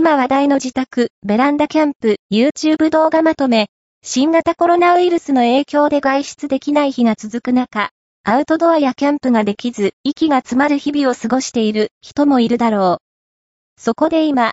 今話題の自宅、ベランダキャンプ、YouTube 動画まとめ、新型コロナウイルスの影響で外出できない日が続く中、アウトドアやキャンプができず、息が詰まる日々を過ごしている人もいるだろう。そこで今、